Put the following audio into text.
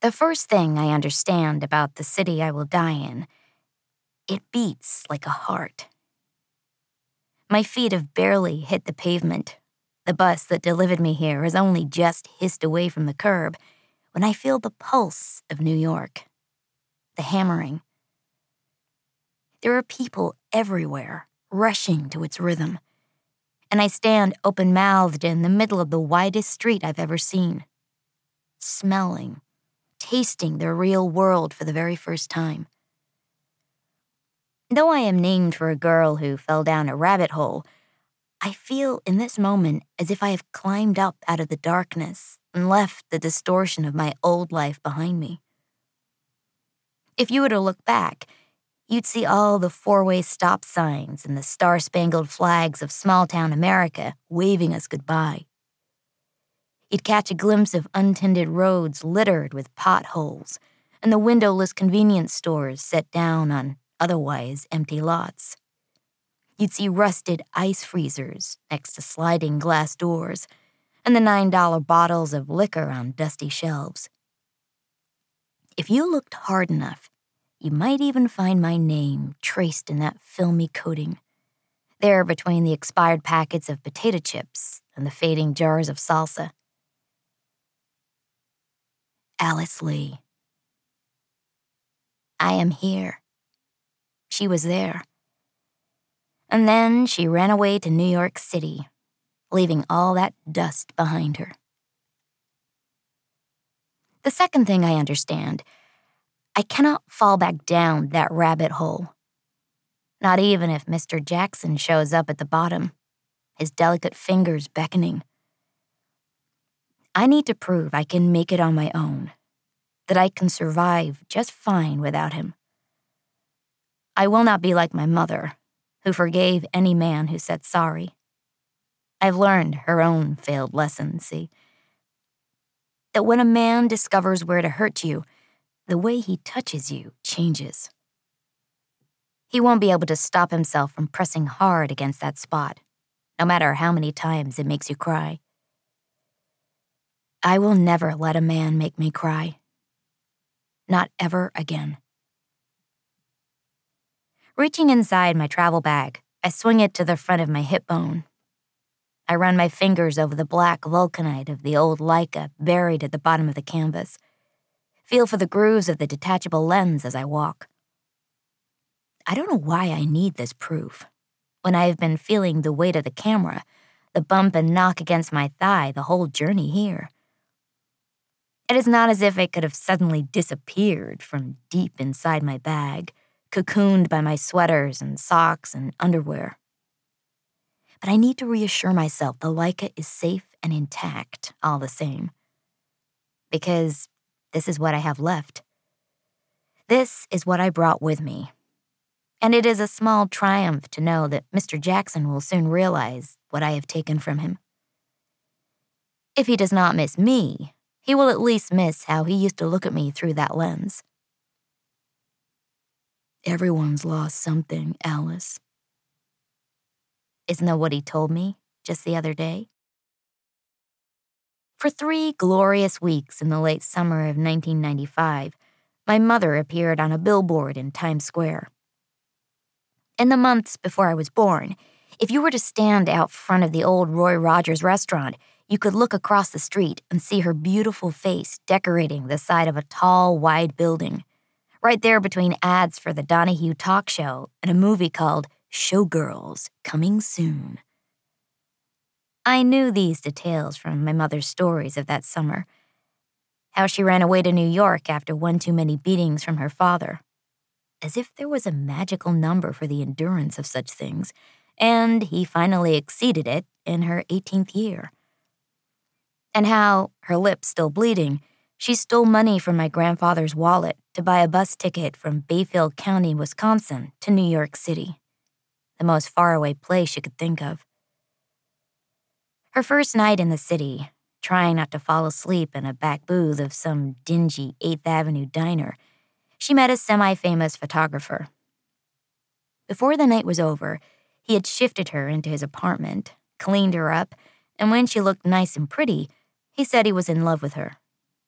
The first thing I understand about the city I will die in, it beats like a heart. My feet have barely hit the pavement. The bus that delivered me here has only just hissed away from the curb when I feel the pulse of New York, the hammering. There are people everywhere rushing to its rhythm, and I stand open mouthed in the middle of the widest street I've ever seen, smelling tasting the real world for the very first time. Though I am named for a girl who fell down a rabbit hole, I feel in this moment as if I have climbed up out of the darkness and left the distortion of my old life behind me. If you were to look back, you'd see all the four way stop signs and the star spangled flags of small town America waving us goodbye. You'd catch a glimpse of untended roads littered with potholes and the windowless convenience stores set down on otherwise empty lots. You'd see rusted ice freezers next to sliding glass doors and the $9 bottles of liquor on dusty shelves. If you looked hard enough, you might even find my name traced in that filmy coating, there between the expired packets of potato chips and the fading jars of salsa. Alice Lee. I am here. She was there. And then she ran away to New York City, leaving all that dust behind her. The second thing I understand I cannot fall back down that rabbit hole. Not even if Mr. Jackson shows up at the bottom, his delicate fingers beckoning. I need to prove I can make it on my own, that I can survive just fine without him. I will not be like my mother, who forgave any man who said sorry. I've learned her own failed lesson, see? That when a man discovers where to hurt you, the way he touches you changes. He won't be able to stop himself from pressing hard against that spot, no matter how many times it makes you cry. I will never let a man make me cry. Not ever again. Reaching inside my travel bag, I swing it to the front of my hip bone. I run my fingers over the black vulcanite of the old Leica buried at the bottom of the canvas. Feel for the grooves of the detachable lens as I walk. I don't know why I need this proof. When I have been feeling the weight of the camera, the bump and knock against my thigh the whole journey here. It is not as if it could have suddenly disappeared from deep inside my bag, cocooned by my sweaters and socks and underwear. But I need to reassure myself the Leica is safe and intact all the same. Because this is what I have left. This is what I brought with me. And it is a small triumph to know that Mr. Jackson will soon realize what I have taken from him. If he does not miss me, he will at least miss how he used to look at me through that lens. Everyone's lost something, Alice. Isn't that what he told me just the other day? For three glorious weeks in the late summer of 1995, my mother appeared on a billboard in Times Square. In the months before I was born, if you were to stand out front of the old Roy Rogers restaurant, you could look across the street and see her beautiful face decorating the side of a tall, wide building, right there between ads for the Donahue talk show and a movie called Showgirls Coming Soon. I knew these details from my mother's stories of that summer how she ran away to New York after one too many beatings from her father. As if there was a magical number for the endurance of such things, and he finally exceeded it in her 18th year and how, her lips still bleeding, she stole money from my grandfather's wallet to buy a bus ticket from Bayfield County, Wisconsin to New York City, the most faraway place she could think of. Her first night in the city, trying not to fall asleep in a back booth of some dingy 8th Avenue diner, she met a semi famous photographer. Before the night was over, he had shifted her into his apartment, cleaned her up, and when she looked nice and pretty, he said he was in love with her.